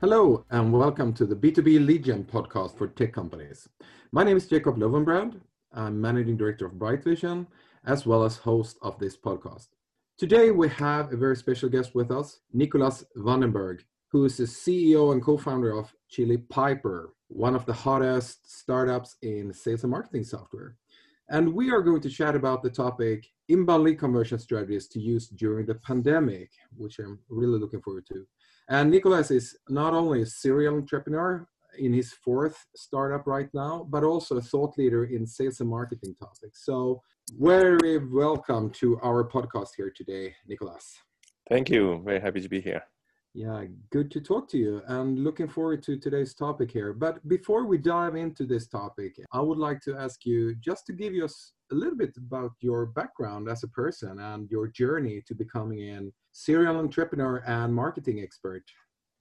Hello, and welcome to the B2B Lead Gen podcast for tech companies. My name is Jakob Löwenbrand. I'm managing director of Bright Vision, as well as host of this podcast. Today, we have a very special guest with us, Nicolas Vandenberghe, who is the CEO and co founder of Chili Piper, one of the hottest startups in sales and marketing software. And we are going to chat about the topic inbound lead conversion strategies to use during the pandemic, which I'm really looking forward to. And Nicolas is not only a serial entrepreneur in his fourth startup right now, but also a thought leader in sales and marketing topics. So, very welcome to our podcast here today, Nicolas. Thank you. Very happy to be here. Yeah, good to talk to you and looking forward to today's topic here. But before we dive into this topic, I would like to ask you just to give us a little bit about your background as a person and your journey to becoming a serial entrepreneur and marketing expert.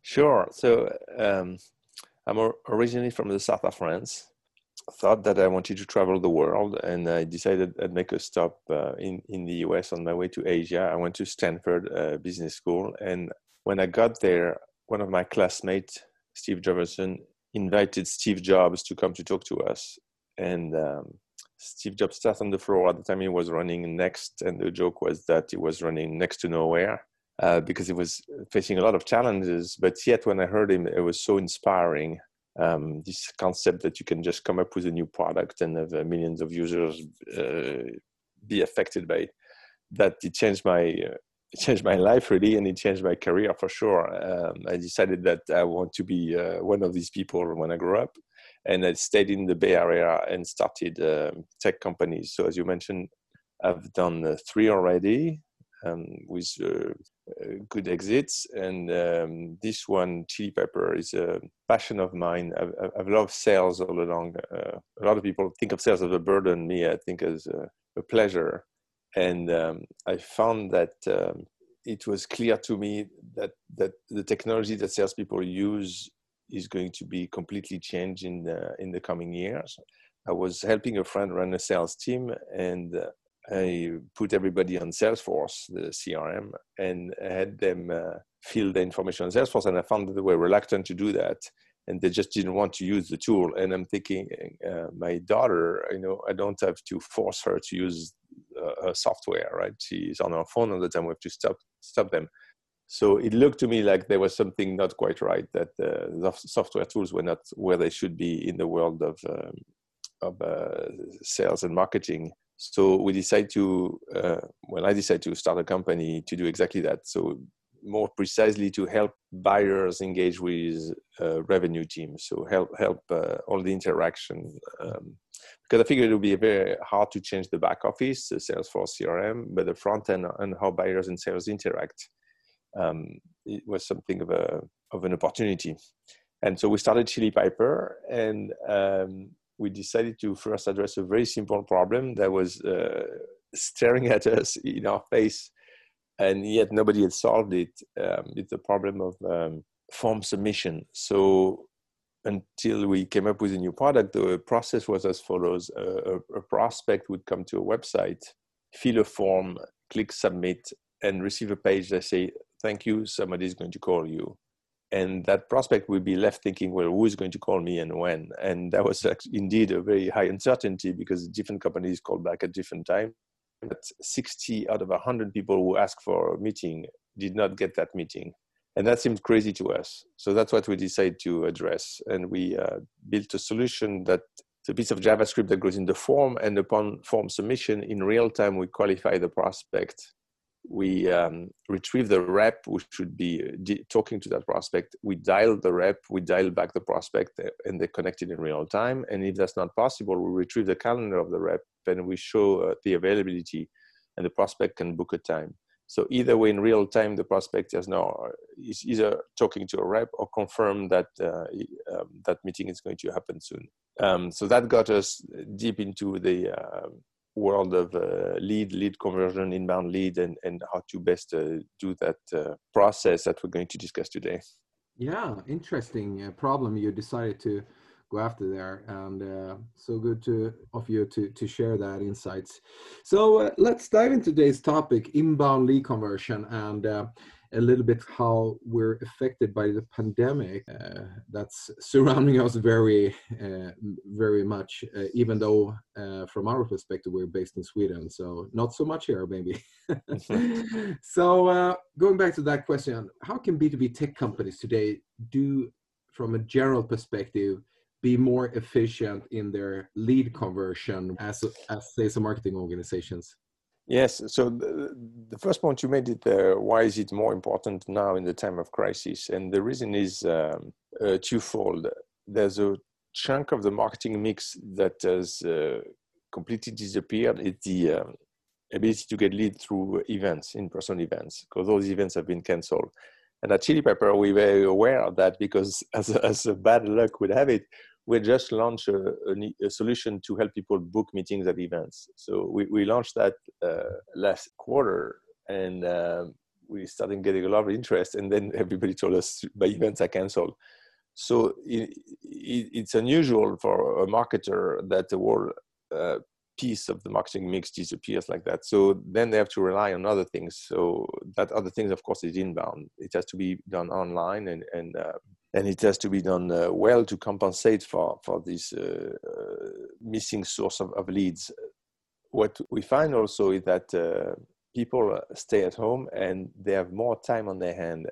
Sure. So um, I'm originally from the south of France. Thought that I wanted to travel the world, and I decided I'd make a stop uh, in in the US on my way to Asia. I went to Stanford uh, Business School, and when I got there, one of my classmates, Steve Jefferson, invited Steve Jobs to come to talk to us, and um, Steve Jobs sat on the floor at the time he was running Next, and the joke was that he was running next to nowhere uh, because he was facing a lot of challenges. But yet, when I heard him, it was so inspiring. Um, this concept that you can just come up with a new product and have uh, millions of users uh, be affected by it, that it changed my uh, it changed my life really, and it changed my career for sure. Um, I decided that I want to be uh, one of these people when I grow up and I stayed in the Bay Area and started um, tech companies. So as you mentioned, I've done uh, three already um, with uh, uh, good exits, and um, this one, Chili Piper is a passion of mine. I've, I've loved sales all along. Uh, a lot of people think of sales as a burden. Me, I think as a, a pleasure, and um, I found that um, it was clear to me that that the technology that salespeople use is going to be completely changed in the, in the coming years. I was helping a friend run a sales team and uh, I put everybody on Salesforce, the CRM, and I had them uh, fill the information on Salesforce. And I found that they were reluctant to do that, and they just didn't want to use the tool. And I'm thinking, uh, my daughter, you know, I don't have to force her to use uh, software, right? She's on her phone all the time. We have to stop stop them so it looked to me like there was something not quite right that the software tools were not where they should be in the world of um, of uh, sales and marketing so we decided to uh, well i decided to start a company to do exactly that so more precisely to help buyers engage with uh, revenue teams so help help uh, all the interaction um, because i figured it would be very hard to change the back office the salesforce crm but the front end and how buyers and sales interact um, it was something of a of an opportunity. And so we started Chili Piper, and um, we decided to first address a very simple problem that was uh, staring at us in our face, and yet nobody had solved it. Um, it's the problem of um, form submission. So until we came up with a new product, the process was as follows: a, a prospect would come to a website, fill a form, click submit, and receive a page that say thank you, somebody is going to call you. And that prospect will be left thinking, well, who is going to call me and when? And that was indeed a very high uncertainty because different companies called back at different times. But 60 out of 100 people who asked for a meeting did not get that meeting. And that seemed crazy to us. So that's what we decided to address. And we uh, built a solution that a piece of JavaScript that goes in the form, and upon form submission, in real time, we qualify the prospect we um, retrieve the rep who should be uh, talking to that prospect. We dial the rep, we dial back the prospect, uh, and they're connected in real time. And if that's not possible, we retrieve the calendar of the rep and we show uh, the availability, and the prospect can book a time. So either way, in real time, the prospect is now is either talking to a rep or confirm that uh, um, that meeting is going to happen soon. Um, so that got us deep into the uh, world of uh, lead, lead conversion, inbound lead, and and how to best uh, do that uh, process that we're going to discuss today. Yeah, interesting uh, problem you decided to go after there and uh, so good to of you to to share that insights. So uh, let's dive into today's topic inbound lead conversion and uh, a little bit how we're affected by the pandemic uh, that's surrounding us very uh, very much uh, even though from our perspective we're based in sweden so not so much here maybe. So going back to that question how can b2b tech companies today do from a general perspective be more efficient in their lead conversion as as sales and marketing organizations? Yes. So the, the first point you made it there uh, why is it more important now in the time of crisis? And the reason is um, uh, twofold. There's a chunk of the marketing mix that has uh, completely disappeared. It's the um, ability to get lead through events in-person events because those events have been canceled. And at Chili Piper, we're very aware of that because, as, as bad luck would have it, we just launched a, a, a, solution to help people book meetings at events. So we, we launched that uh, last quarter and uh, we started getting a lot of interest. And then everybody told us my events are canceled. So it, it, it's unusual for a marketer that the whole uh, piece of the marketing mix disappears like that. So then they have to rely on other things. So that other things, of course, is inbound. It has to be done online and, and uh, and it has to be done uh, well to compensate for for this uh, uh, missing source of, of, leads. What we find also is that uh, people stay at home and they have more time on their hand,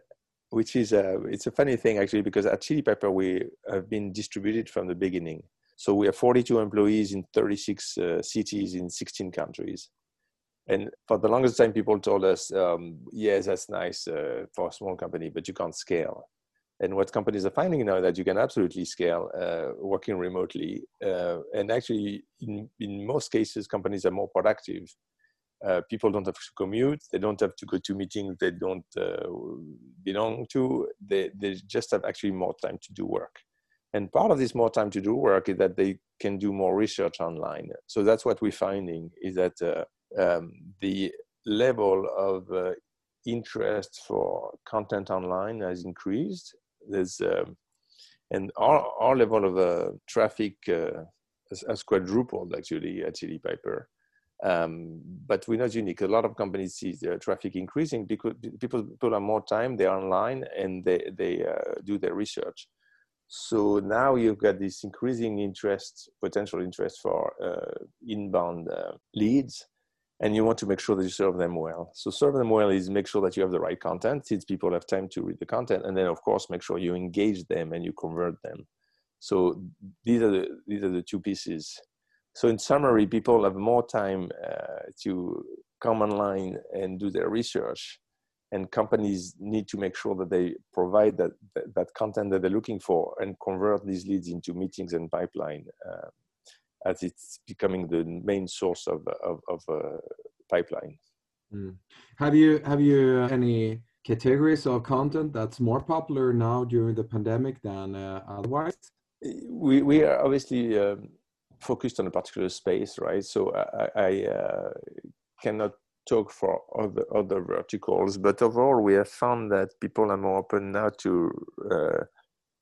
which is a it's a funny thing actually because at Chili Piper we have been distributed from the beginning. So we have 42 employees in 36 uh, cities in 16 countries. And for the longest time, people told us, um, yes, that's nice uh, for a small company, but you can't scale and what companies are finding now that you can absolutely scale uh, working remotely uh, and actually in, in most cases companies are more productive. Uh, people don't have to commute they don't have to go to meetings they don't uh, belong to they, they just have actually more time to do work. And part of this more time to do work is that they can do more research online. So that's what we're finding is that uh, um, the level of uh, interest for content online has increased there's um, and our, our level of uh, traffic uh, has, has, quadrupled actually at Chili Piper. Um, but we're not unique. A lot of companies see their traffic increasing because people people have more time. They're online and they they uh, do their research. So now you've got this increasing interest, potential interest for uh, inbound uh, leads, and you want to make sure that you serve them well. So serve them well is make sure that you have the right content since people have time to read the content, and then of course make sure you engage them and you convert them. So these are the these are the two pieces. So in summary, people have more time uh, to come online and do their research, and companies need to make sure that they provide that that, that content that they're looking for and convert these leads into meetings and pipeline. Uh, as it's becoming the main source of of, of uh, pipeline. Mm. Have you have you any categories of content that's more popular now during the pandemic than uh, otherwise? We we are obviously um, focused on a particular space, right? So I, I uh, cannot talk for other other verticals, but overall we have found that people are more open now to uh,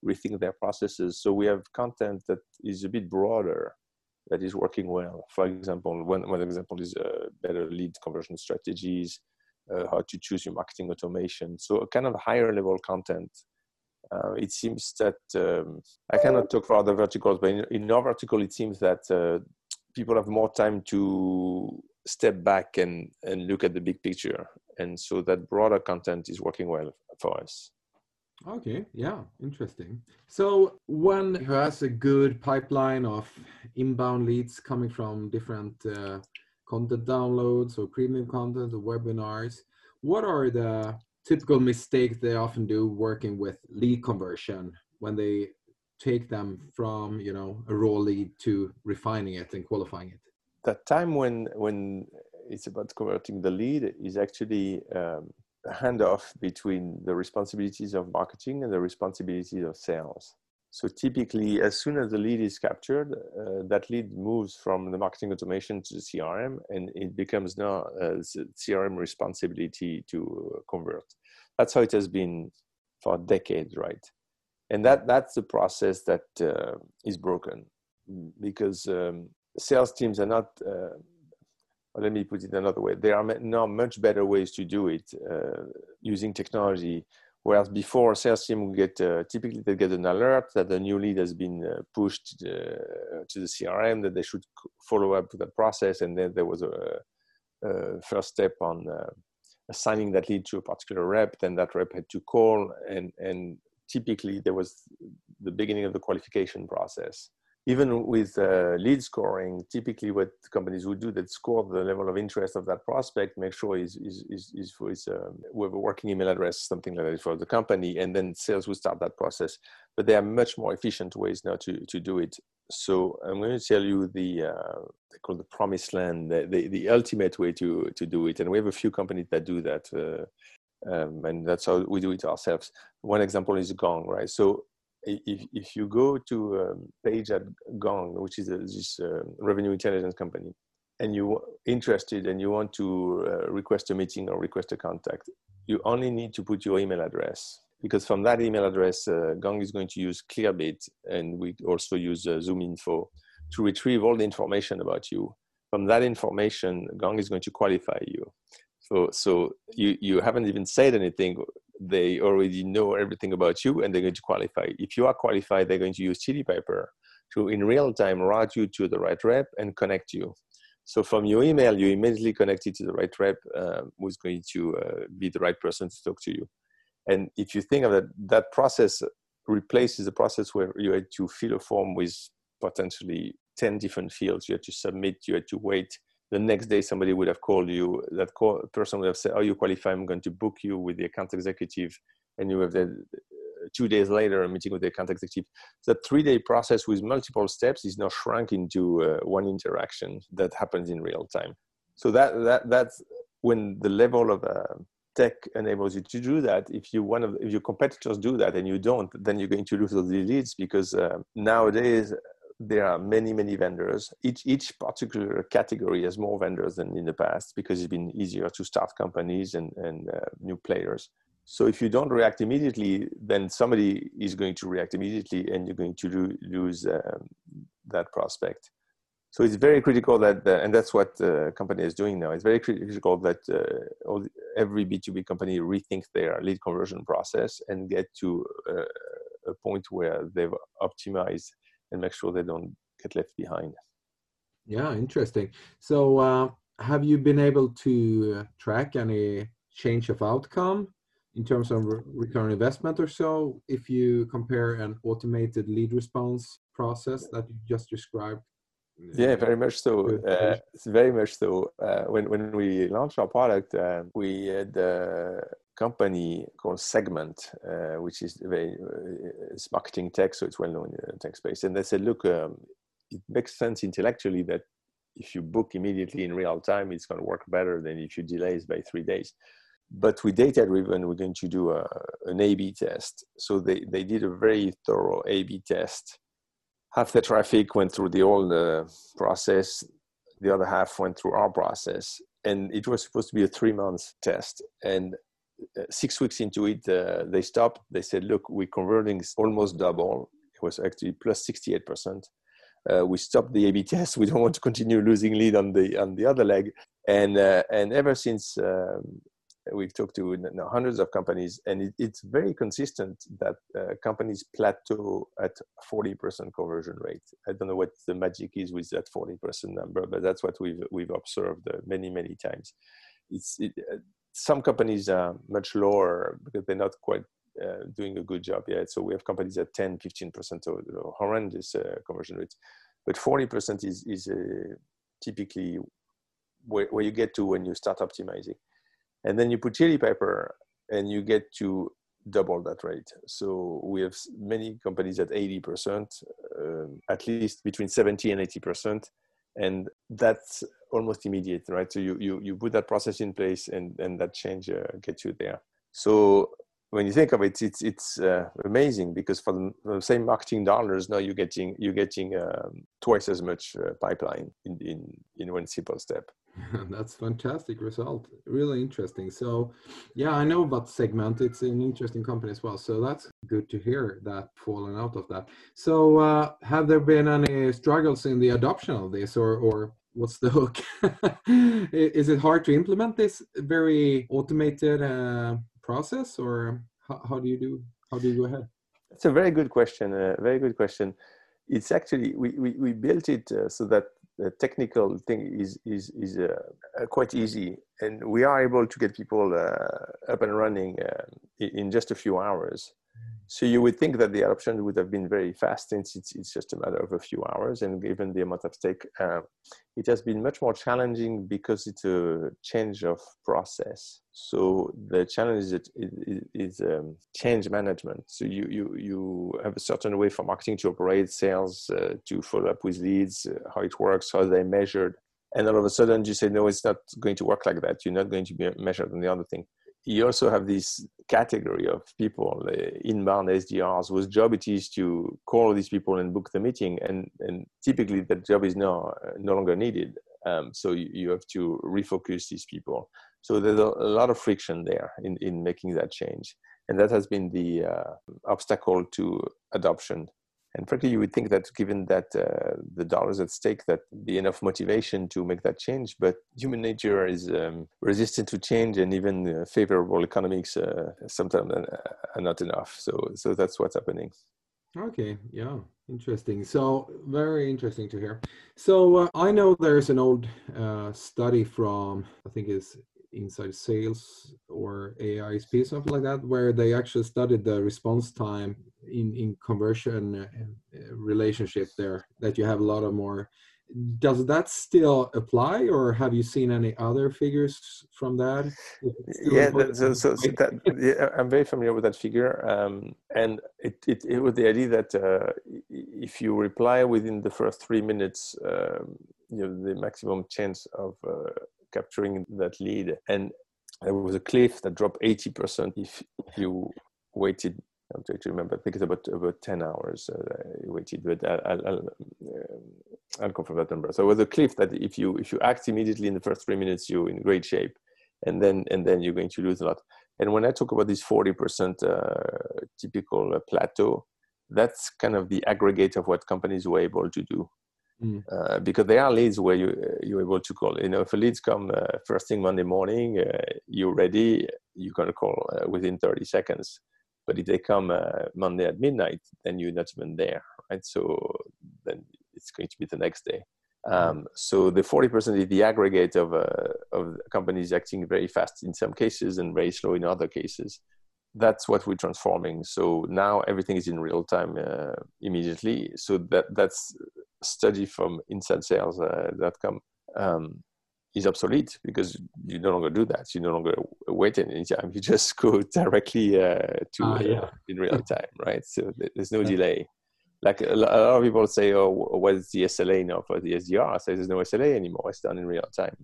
rethink their processes. So we have content that is a bit broader that is working well. For example, one, one example is uh, better lead conversion strategies, uh, how to choose your marketing automation. So a kind of higher level content. Uh, it seems that um, I cannot talk for other verticals, but in, in our vertical, it seems that uh, people have more time to step back and, and look at the big picture. And so that broader content is working well for us. Okay, yeah, interesting. So one who has a good pipeline of inbound leads coming from different uh, content downloads or premium content or webinars, what are the typical mistakes they often do working with lead conversion when they take them from you know a raw lead to refining it and qualifying it? The time when when it's about converting the lead is actually um, handoff between the responsibilities of marketing and the responsibilities of sales. So typically, as soon as the lead is captured, uh, that lead moves from the marketing automation to the CRM, and it becomes now uh, CRM responsibility to convert. That's how it has been for decades, right? And that that's the process that uh, is broken because um, sales teams are not. Uh, let me put it another way. There are now much better ways to do it uh, using technology Whereas before, sales team would get uh, typically they get an alert that the new lead has been uh, pushed uh, to the CRM that they should follow up with the process, and then there was a, a first step on uh, assigning that lead to a particular rep. Then that rep had to call, and and typically there was the beginning of the qualification process even with uh, lead scoring, typically what companies would do that score the level of interest of that prospect, make sure is is is, for his um, with a working email address, something like that for the company, and then sales would start that process. But there are much more efficient ways now to to do it. So I'm going to tell you the uh, they call the promised land, the, the, the ultimate way to to do it, and we have a few companies that do that. Uh, um, and that's how we do it ourselves. One example is Gong, right? So if, if you go to a page at Gong, which is a, this uh, revenue intelligence company, and you're interested and you want to uh, request a meeting or request a contact, you only need to put your email address because from that email address, uh, Gong is going to use Clearbit and we also use uh, ZoomInfo to retrieve all the information about you. From that information, Gong is going to qualify you. So, so you, you haven't even said anything they already know everything about you and they're going to qualify. If you are qualified, they're going to use Chili Piper to in real time route you to the right rep and connect you. So from your email, you immediately connect connected to the right rep uh, who's going to uh, be the right person to talk to you. And if you think of that, that process replaces the process where you had to fill a form with potentially 10 different fields. You had to submit, you had to wait, the next day somebody would have called you that call, person would have said oh you qualify i'm going to book you with the account executive. And you have the uh, two days later a meeting with the account executive. That three day process with multiple steps is now shrunk into uh, one interaction that happens in real time. So that that that's when the level of uh, tech enables you to do that. If you one of if your competitors do that and you don't then you're going to lose all those leads because uh, nowadays there are many many vendors. Each each particular category has more vendors than in the past because it's been easier to start companies and and uh, new players. So if you don't react immediately then somebody is going to react immediately and you're going to lo- lose um, that prospect. So it's very critical that and that's what the company is doing now. It's very critical that uh, all, every b2b company rethink their lead conversion process and get to uh, a point where they've optimized and make sure they don't get left behind. Yeah, interesting. So, uh, have you been able to track any change of outcome in terms of re return investment or so if you compare an automated lead response process that you just described? Yeah, very much so. Uh, very much so. Uh, when when we launched our product, uh, we had uh, company called Segment, uh, which is very uh, it's marketing tech, so it's well known in the tech space. And they said, look, um, it makes sense intellectually that if you book immediately in real time, it's going to work better than if you delay it by three days. But with data driven, we're going to do a, an A/B test. So they they did a very thorough A/B test. Half the traffic went through the old uh, process. The other half went through our process, and it was supposed to be a three month test. And six weeks into it, uh, they stopped. They said, look, we're converting almost double. It was actually plus 68%. Uh, we stopped the A/B test. We don't want to continue losing lead on the on the other leg. And uh, and ever since um, we've talked to hundreds of companies, and it, it's very consistent that uh, companies plateau at 40% conversion rate. I don't know what the magic is with that 40% number, but that's what we've we've observed uh, many many times. It's it, some companies are much lower because they're not quite uh, doing a good job yet. So we have companies at 10, 15% of you know, horrendous uh, conversion rates. But 40% is, is uh, typically where, where you get to when you start optimizing. And then you put chili piper and you get to double that rate. So we have many companies at 80%, um, at least between 70 and 80%. And that's almost immediate, right? So you you you put that process in place, and and that change uh, gets you there. So when you think of it, it's it's uh, amazing because for the, the, same marketing dollars, now you're getting you're getting um, twice as much uh, pipeline in, in in one simple step. That's fantastic result. Really interesting. So, yeah, I know about Segment. It's an interesting company as well. So that's good to hear that falling out of that. So, uh, have there been any struggles in the adoption of this, or or what's the hook? Is it hard to implement this very automated uh, process, or how, how, do you do? How do you go ahead? It's a very good question. A very good question. It's actually we we, we built it uh, so that the technical thing is is is uh, uh, quite easy, and we are able to get people uh, up and running uh, in just a few hours. So you would think that the adoption would have been very fast since it's, it's just a matter of a few hours. And given the amount of stake, uh, it has been much more challenging because it's a change of process. So the challenge is, it, is, is um, change management. So you, you, you have a certain way for marketing to operate, sales uh, to follow up with leads, uh, how it works, how they measured. And all of a sudden you say, no, it's not going to work like that. You're not going to be measured on the other thing you also have this category of people, uh, inbound SDRs, whose job it is to call these people and book the meeting, and and typically that job is no no longer needed. Um, so you, you have to refocus these people. So there's a, a, lot of friction there in in making that change, and that has been the uh, obstacle to adoption and frankly, you would think that given that uh, the dollars at stake, that be enough motivation to make that change. But human nature is um, resistant to change, and even uh, favorable economics uh, sometimes are not enough. So, so that's what's happening. Okay, yeah, interesting. So very interesting to hear. So uh, I know there's an old uh, study from I think it's inside sales or AISP, something like that, where they actually studied the response time in, in conversion uh, uh, relationship there, that you have a lot of more. Does that still apply, or have you seen any other figures from that? Yeah, that, so, so, so that, yeah, I'm very familiar with that figure, um, and it, it, it was the idea that uh, if you reply within the first three minutes, um, you know the maximum chance of uh, capturing that lead. And there was a cliff that dropped 80% if you waited. I'm trying to remember. I think it's about about 10 hours uh, waited, but I'll, I'll, uh, I'll confirm that number. So it was a cliff that if you if you act immediately in the first three minutes, you're in great shape, and then and then you're going to lose a lot. And when I talk about this 40% uh, typical uh, plateau, that's kind of the aggregate of what companies were able to do. Mm. Uh, because there are leads where you uh, you're able to call. You know, if a leads come uh, first thing Monday morning, uh, you're ready. You're gonna call uh, within 30 seconds. But if they come uh, Monday at midnight, then you're not even there, right? So then it's going to be the next day. Mm. Um, so the 40% is the aggregate of of companies acting very fast in some cases and very slow in other cases that's what we're transforming. So now everything is in real time uh, immediately. So that that's study from InsideSales.com uh, um, is obsolete because you no longer do that. You no longer wait any time. You just go directly uh, to uh, yeah. in real time, right? So there's no delay. Like a lot of people say, "Oh, what's the SLA now for the SDR?" I say, "There's no SLA anymore. It's done in real time."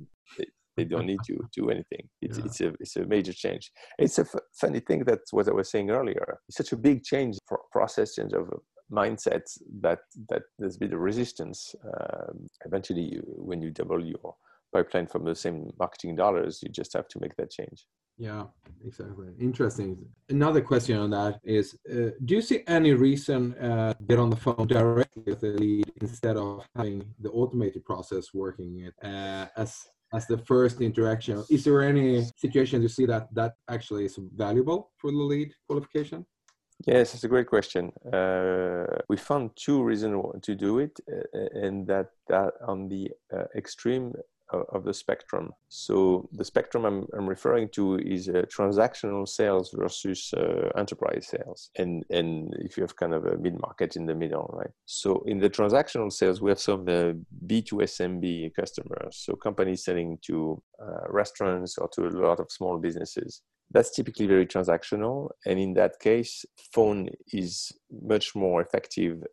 They, don't need to do anything. It's, yeah. it's a it's a major change. It's a f- funny thing that what I was saying earlier. It's such a big change, process change of mindset that that there's been a resistance. Um, eventually, you, when you double your pipeline from the same marketing dollars, you just have to make that change. Yeah, exactly. Interesting. Another question on that is: uh, Do you see any reason uh, get on the phone directly with the lead instead of having the automated process working it uh, as as the first interaction? Is there any situation you see that that actually is valuable for the lead qualification? Yes, it's a great question. Uh, we found two reasons to do it, uh, and that, that on the uh, extreme of the spectrum. So the spectrum I'm, I'm referring to is uh, transactional sales versus uh, enterprise sales. And, and if you have kind of a mid-market in the middle, right? So in the transactional sales, we have some uh, B2SMB customers. So companies selling to restaurants or to a lot of small businesses that's typically very transactional. And in that case, phone is much more effective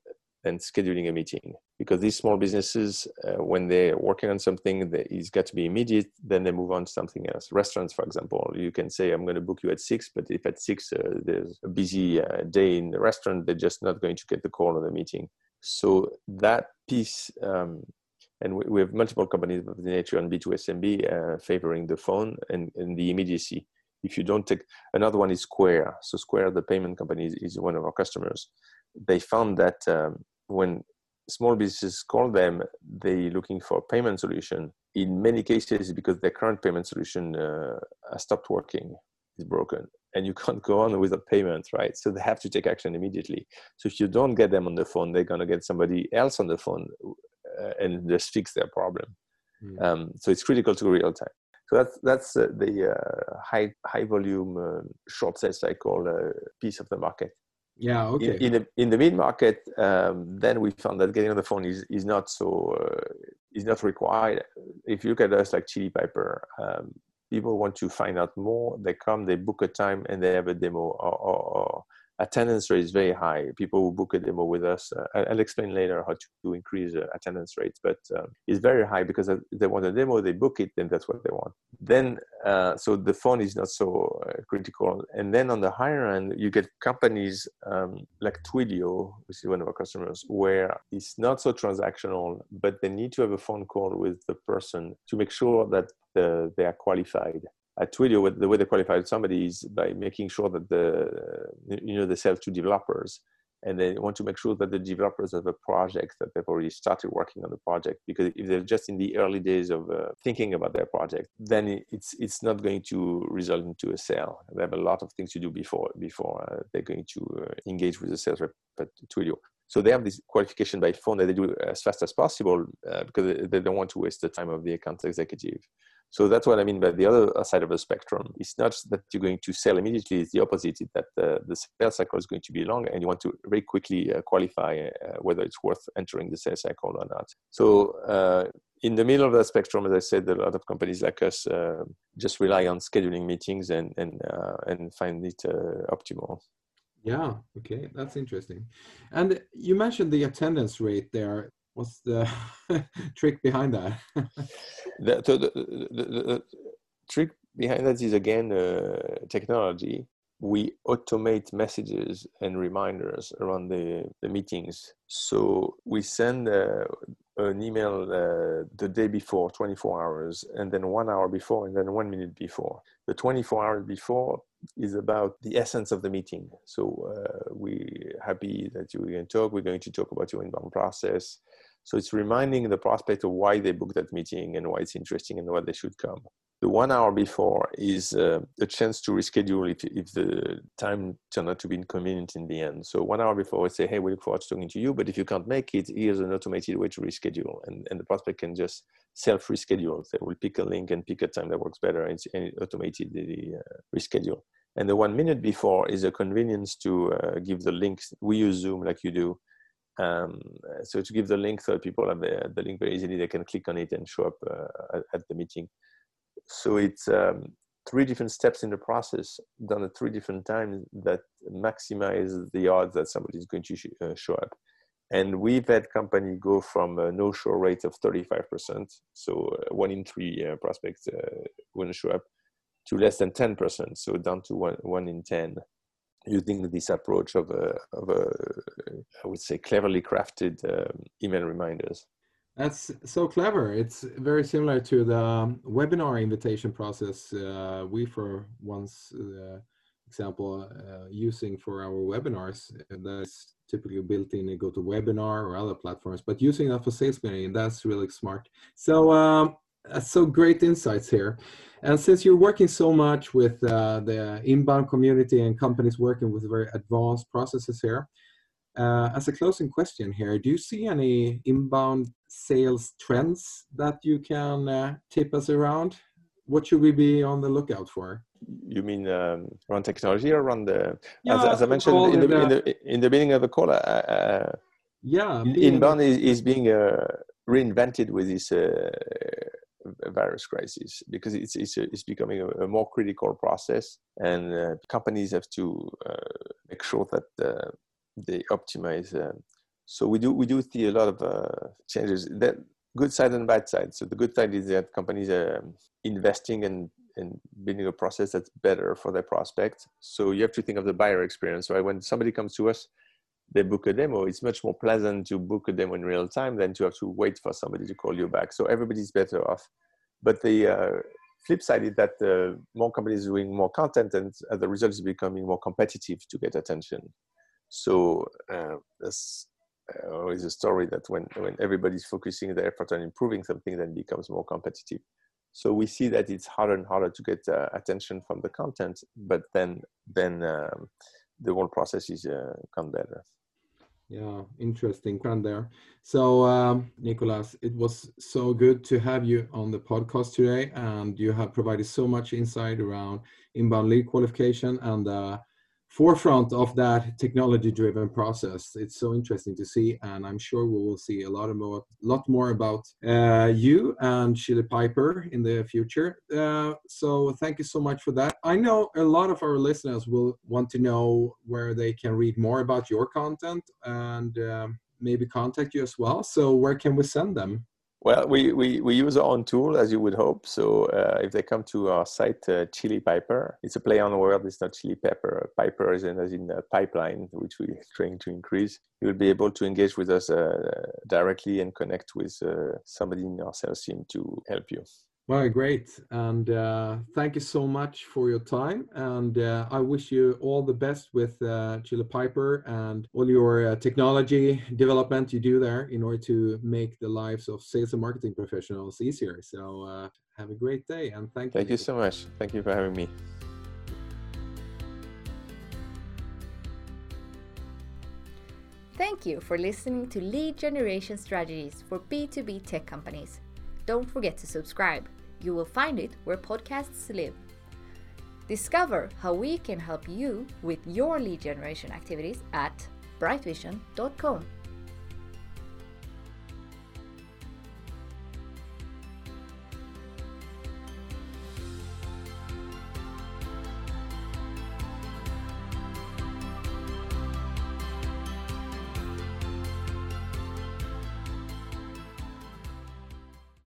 than scheduling a meeting. Because these small businesses, uh, when they're working on something that is got to be immediate, then they move on to something else. Restaurants, for example, you can say, I'm going to book you at six, but if at six uh, there's a busy uh, day in the restaurant, they're just not going to get the call or the meeting. So that piece, um, and we, we, have multiple companies of the nature on B2SMB uh, favoring the phone and, and the immediacy. If you don't take another one is Square. So Square, the payment company, is, is one of our customers. They found that um, when small businesses call them, they're looking for a payment solution. In many cases, because their current payment solution uh, has stopped working, is broken, and you can't go on with a payment, right? So they have to take action immediately. So if you don't get them on the phone, they're gonna get somebody else on the phone uh, and just fix their problem. Mm. Um, so it's critical to real time. So that's that's uh, the uh, high high volume uh, short sales cycle uh, piece of the market. Yeah, okay. In, in the in the mid market, um, then we found that getting on the phone is is not so uh, is not required. If you look at us like Chili Piper, um, people want to find out more. They come, they book a time, and they have a demo or, or, or attendance rate is very high. People who book a demo with us, uh, I'll explain later how to increase uh, attendance rates, but um, it's very high because they want a demo, they book it, then that's what they want. Then, uh, so the phone is not so uh, critical. And then on the higher end, you get companies um, like Twilio, which is one of our customers, where it's not so transactional, but they need to have a phone call with the person to make sure that the, they are qualified at Twilio, the way they qualify somebody is by making sure that the you know they sell to developers, and they want to make sure that the developers have a project that they've already started working on the project. Because if they're just in the early days of uh, thinking about their project, then it's it's not going to result into a sale. They have a lot of things to do before before uh, they're going to uh, engage with the sales rep at Twilio. So they have this qualification by phone that they do as fast as possible uh, because they don't want to waste the time of the account executive. So that's what I mean by the other side of the spectrum. It's not that you're going to sell immediately, it's the opposite, it's that uh, the sales cycle is going to be long and you want to very quickly uh, qualify uh, whether it's worth entering the sales cycle or not. So uh, in the middle of that spectrum, as I said, a lot of companies like us uh, just rely on scheduling meetings and, and, uh, and find it optimal. Yeah, okay, that's interesting. And you mentioned the attendance rate there what's the trick behind that? the, the, the, the, trick behind that is again uh, technology. We automate messages and reminders around the, the meetings. So we send uh, an email uh, the day before, 24 hours, and then one hour before, and then one minute before. The 24 hours before is about the essence of the meeting. So uh, we're happy that you're going to talk. We're going to talk about your inbound process so it's reminding the prospect of why they booked that meeting and why it's interesting and why they should come. The one hour before is uh, a chance to reschedule if, if the time turned out to be inconvenient in the end. So one hour before, I say, hey, we look forward to talking to you, but if you can't make it, here's an automated way to reschedule. And, and the prospect can just self-reschedule. They will pick a link and pick a time that works better and, and automated the uh, reschedule. And the one minute before is a convenience to uh, give the links. We use Zoom like you do um, so to give the link so people have the, the, link very easily, they can click on it and show up uh, at, the meeting. So it's um, three different steps in the process done at three different times that maximize the odds that somebody is going to sh uh, show up. And we've had company go from a no-show rate of 35%, so uh, one in three uh, prospects uh, wouldn't show up, to less than 10%, so down to one, one in 10 using this approach of a, of a I would say cleverly crafted um, email reminders. That's so clever. It's very similar to the webinar invitation process uh, we for once uh, example uh, using for our webinars. That's typically built in a GoToWebinar or other platforms, but using that for sales meeting, that's really smart. So um, so great insights here. And since you're working so much with uh, the inbound community and companies working with very advanced processes here, uh, as a closing question here, do you see any inbound sales trends that you can uh, tip us around? What should we be on the lookout for? You mean um, around technology or around the? Yeah, as, as, I mentioned in the, in the, in the beginning of the call, uh, uh yeah, inbound is, is being uh, reinvented with this virus crisis because it's it's, a, it's becoming a, a, more critical process, and uh, companies have to uh, make sure that uh, they optimize uh, So we do we do see a lot of uh, changes. That good side and bad side. So the good side is that companies are investing and in building a process that's better for their prospects. So you have to think of the buyer experience, right? When somebody comes to us, they book a demo. It's much more pleasant to book a demo in real time than to have to wait for somebody to call you back. So everybody's better off. But the uh, flip side is that uh, more companies doing more content, and the result is becoming more competitive to get attention. So uh, that's uh, always a story that when when everybody's focusing their effort on improving something, then becomes more competitive. So we see that it's harder and harder to get uh, attention from the content, but then then um, the whole process is uh, come better. Yeah, interesting trend there. So, um, Nicolas, it was so good to have you on the podcast today, and you have provided so much insight around inbound lead qualification and uh, forefront of that technology driven process. It's so interesting to see and i'm sure we will see a lot more lot more about uh, you and chili piper in the future. Uh, so thank you so much for that. I know a lot of our listeners will want to know where they can read more about your content and um, maybe contact you as well. So where can we send them well, we, we, we use our own tool, as you would hope. So uh, if they come to our site, uh, Chili Piper, it's a play on the word. It's not chili pepper. Piper is in, as in a pipeline, which we're trying to increase. You will be able to engage with us uh, directly and connect with uh, somebody in our sales team to help you. Well, great. And uh, thank you so much for your time. And uh, I wish you all the best with uh, Chili Piper and all your uh, technology development you do there in order to make the lives of sales and marketing professionals easier. So uh, have a great day and thank you. Thank you so much. Thank you for having me. Thank you for listening to Lead Generation Strategies for B2B tech companies. Don't forget to subscribe you will find it where podcasts live. Discover how we can help you with your lead generation activities at brightvision.com.